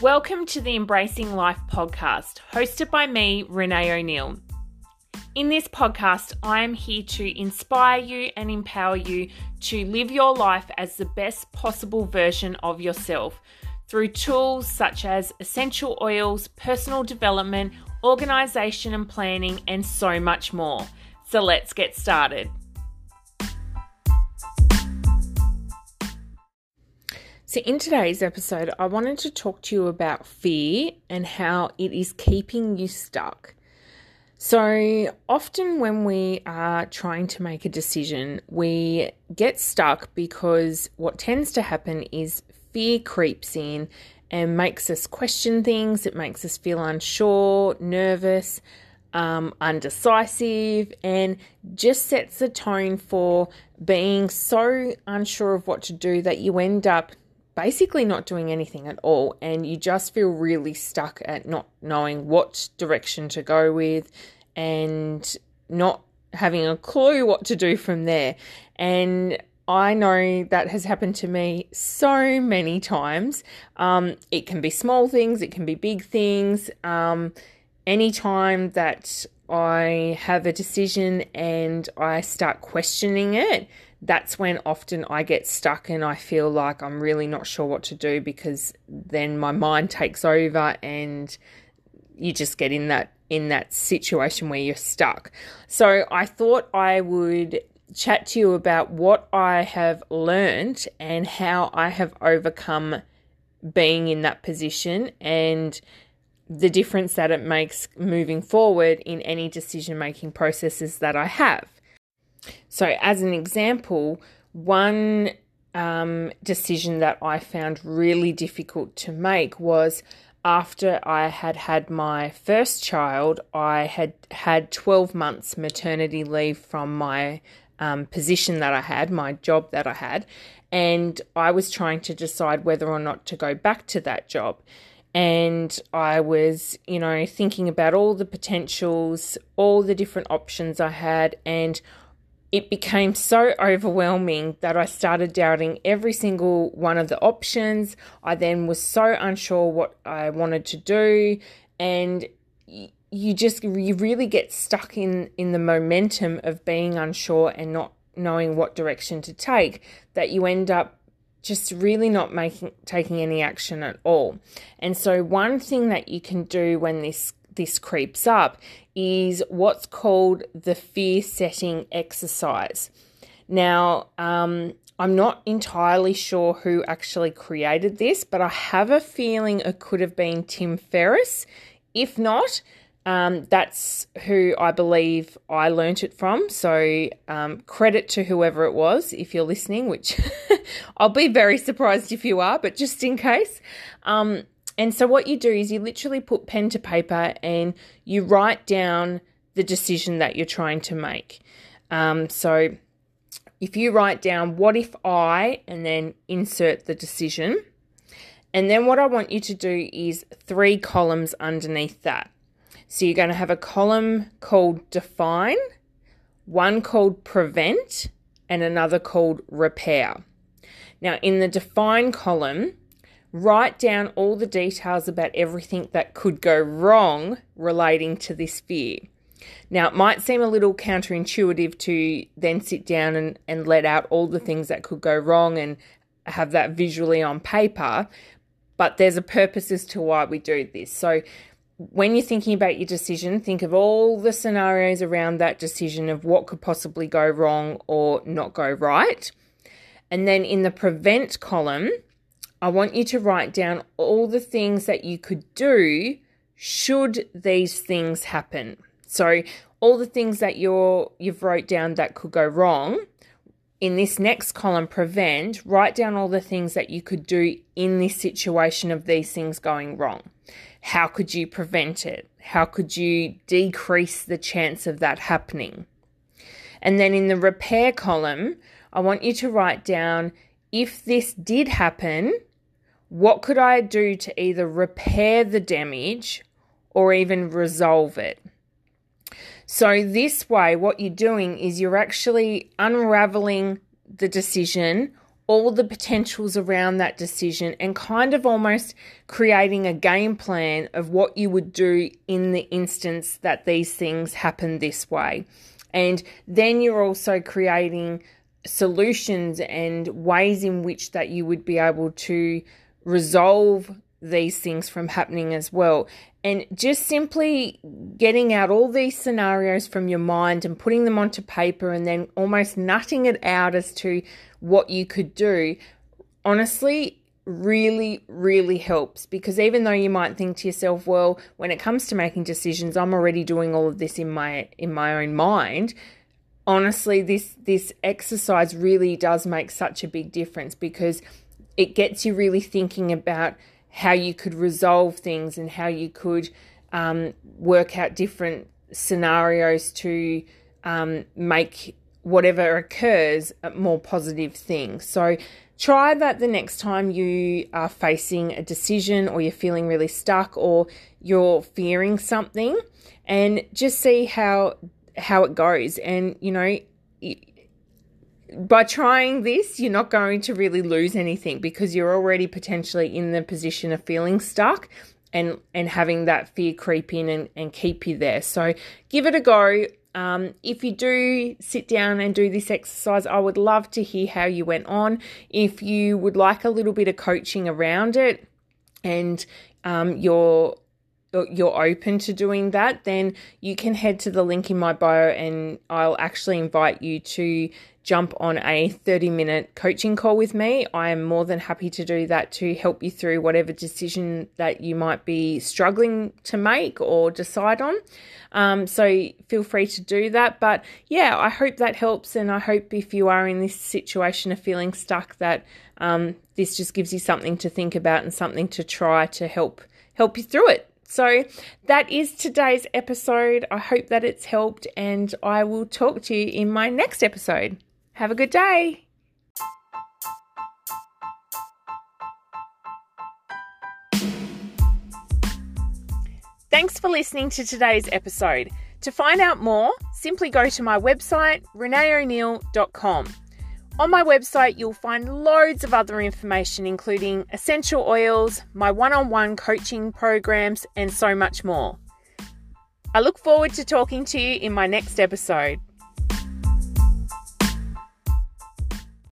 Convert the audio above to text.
Welcome to the Embracing Life podcast, hosted by me, Renee O'Neill. In this podcast, I am here to inspire you and empower you to live your life as the best possible version of yourself through tools such as essential oils, personal development, organization and planning, and so much more. So let's get started. So, in today's episode, I wanted to talk to you about fear and how it is keeping you stuck. So, often when we are trying to make a decision, we get stuck because what tends to happen is fear creeps in and makes us question things. It makes us feel unsure, nervous, um, undecisive, and just sets the tone for being so unsure of what to do that you end up basically not doing anything at all and you just feel really stuck at not knowing what direction to go with and not having a clue what to do from there. And I know that has happened to me so many times. Um, it can be small things, it can be big things. Um, anytime that I have a decision and I start questioning it, that's when often I get stuck and I feel like I'm really not sure what to do because then my mind takes over and you just get in that in that situation where you're stuck. So I thought I would chat to you about what I have learned and how I have overcome being in that position and the difference that it makes moving forward in any decision making processes that I have. So, as an example, one um, decision that I found really difficult to make was after I had had my first child, I had had 12 months maternity leave from my um, position that I had, my job that I had, and I was trying to decide whether or not to go back to that job. And I was, you know, thinking about all the potentials, all the different options I had, and it became so overwhelming that I started doubting every single one of the options. I then was so unsure what I wanted to do and you just you really get stuck in in the momentum of being unsure and not knowing what direction to take that you end up just really not making taking any action at all. And so one thing that you can do when this this creeps up is what's called the fear setting exercise. Now, um, I'm not entirely sure who actually created this, but I have a feeling it could have been Tim Ferriss. If not, um, that's who I believe I learnt it from. So, um, credit to whoever it was if you're listening, which I'll be very surprised if you are, but just in case. Um, and so, what you do is you literally put pen to paper and you write down the decision that you're trying to make. Um, so, if you write down, what if I, and then insert the decision. And then, what I want you to do is three columns underneath that. So, you're going to have a column called define, one called prevent, and another called repair. Now, in the define column, write down all the details about everything that could go wrong relating to this fear. Now, it might seem a little counterintuitive to then sit down and, and let out all the things that could go wrong and have that visually on paper, but there's a purpose as to why we do this. So, when you're thinking about your decision, think of all the scenarios around that decision of what could possibly go wrong or not go right. And then in the prevent column, I want you to write down all the things that you could do should these things happen. So all the things that you're you've wrote down that could go wrong. In this next column, prevent, write down all the things that you could do in this situation of these things going wrong. How could you prevent it? How could you decrease the chance of that happening? And then in the repair column, I want you to write down if this did happen, what could I do to either repair the damage or even resolve it? So, this way, what you're doing is you're actually unraveling the decision all the potentials around that decision and kind of almost creating a game plan of what you would do in the instance that these things happen this way. And then you're also creating solutions and ways in which that you would be able to resolve these things from happening as well. And just simply getting out all these scenarios from your mind and putting them onto paper and then almost nutting it out as to what you could do, honestly, really, really helps because even though you might think to yourself, well, when it comes to making decisions, I'm already doing all of this in my in my own mind. Honestly, this this exercise really does make such a big difference because it gets you really thinking about how you could resolve things and how you could um, work out different scenarios to um, make whatever occurs a more positive thing. So try that the next time you are facing a decision or you're feeling really stuck or you're fearing something and just see how how it goes and you know by trying this, you're not going to really lose anything because you're already potentially in the position of feeling stuck and and having that fear creep in and, and keep you there. So give it a go. Um, if you do sit down and do this exercise, I would love to hear how you went on. If you would like a little bit of coaching around it and um, you're you're open to doing that, then you can head to the link in my bio and I'll actually invite you to jump on a 30 minute coaching call with me. I am more than happy to do that to help you through whatever decision that you might be struggling to make or decide on. Um, so feel free to do that. But yeah, I hope that helps. And I hope if you are in this situation of feeling stuck, that um, this just gives you something to think about and something to try to help help you through it. So that is today's episode. I hope that it's helped, and I will talk to you in my next episode. Have a good day. Thanks for listening to today's episode. To find out more, simply go to my website, reneeo'neill.com. On my website, you'll find loads of other information, including essential oils, my one on one coaching programs, and so much more. I look forward to talking to you in my next episode.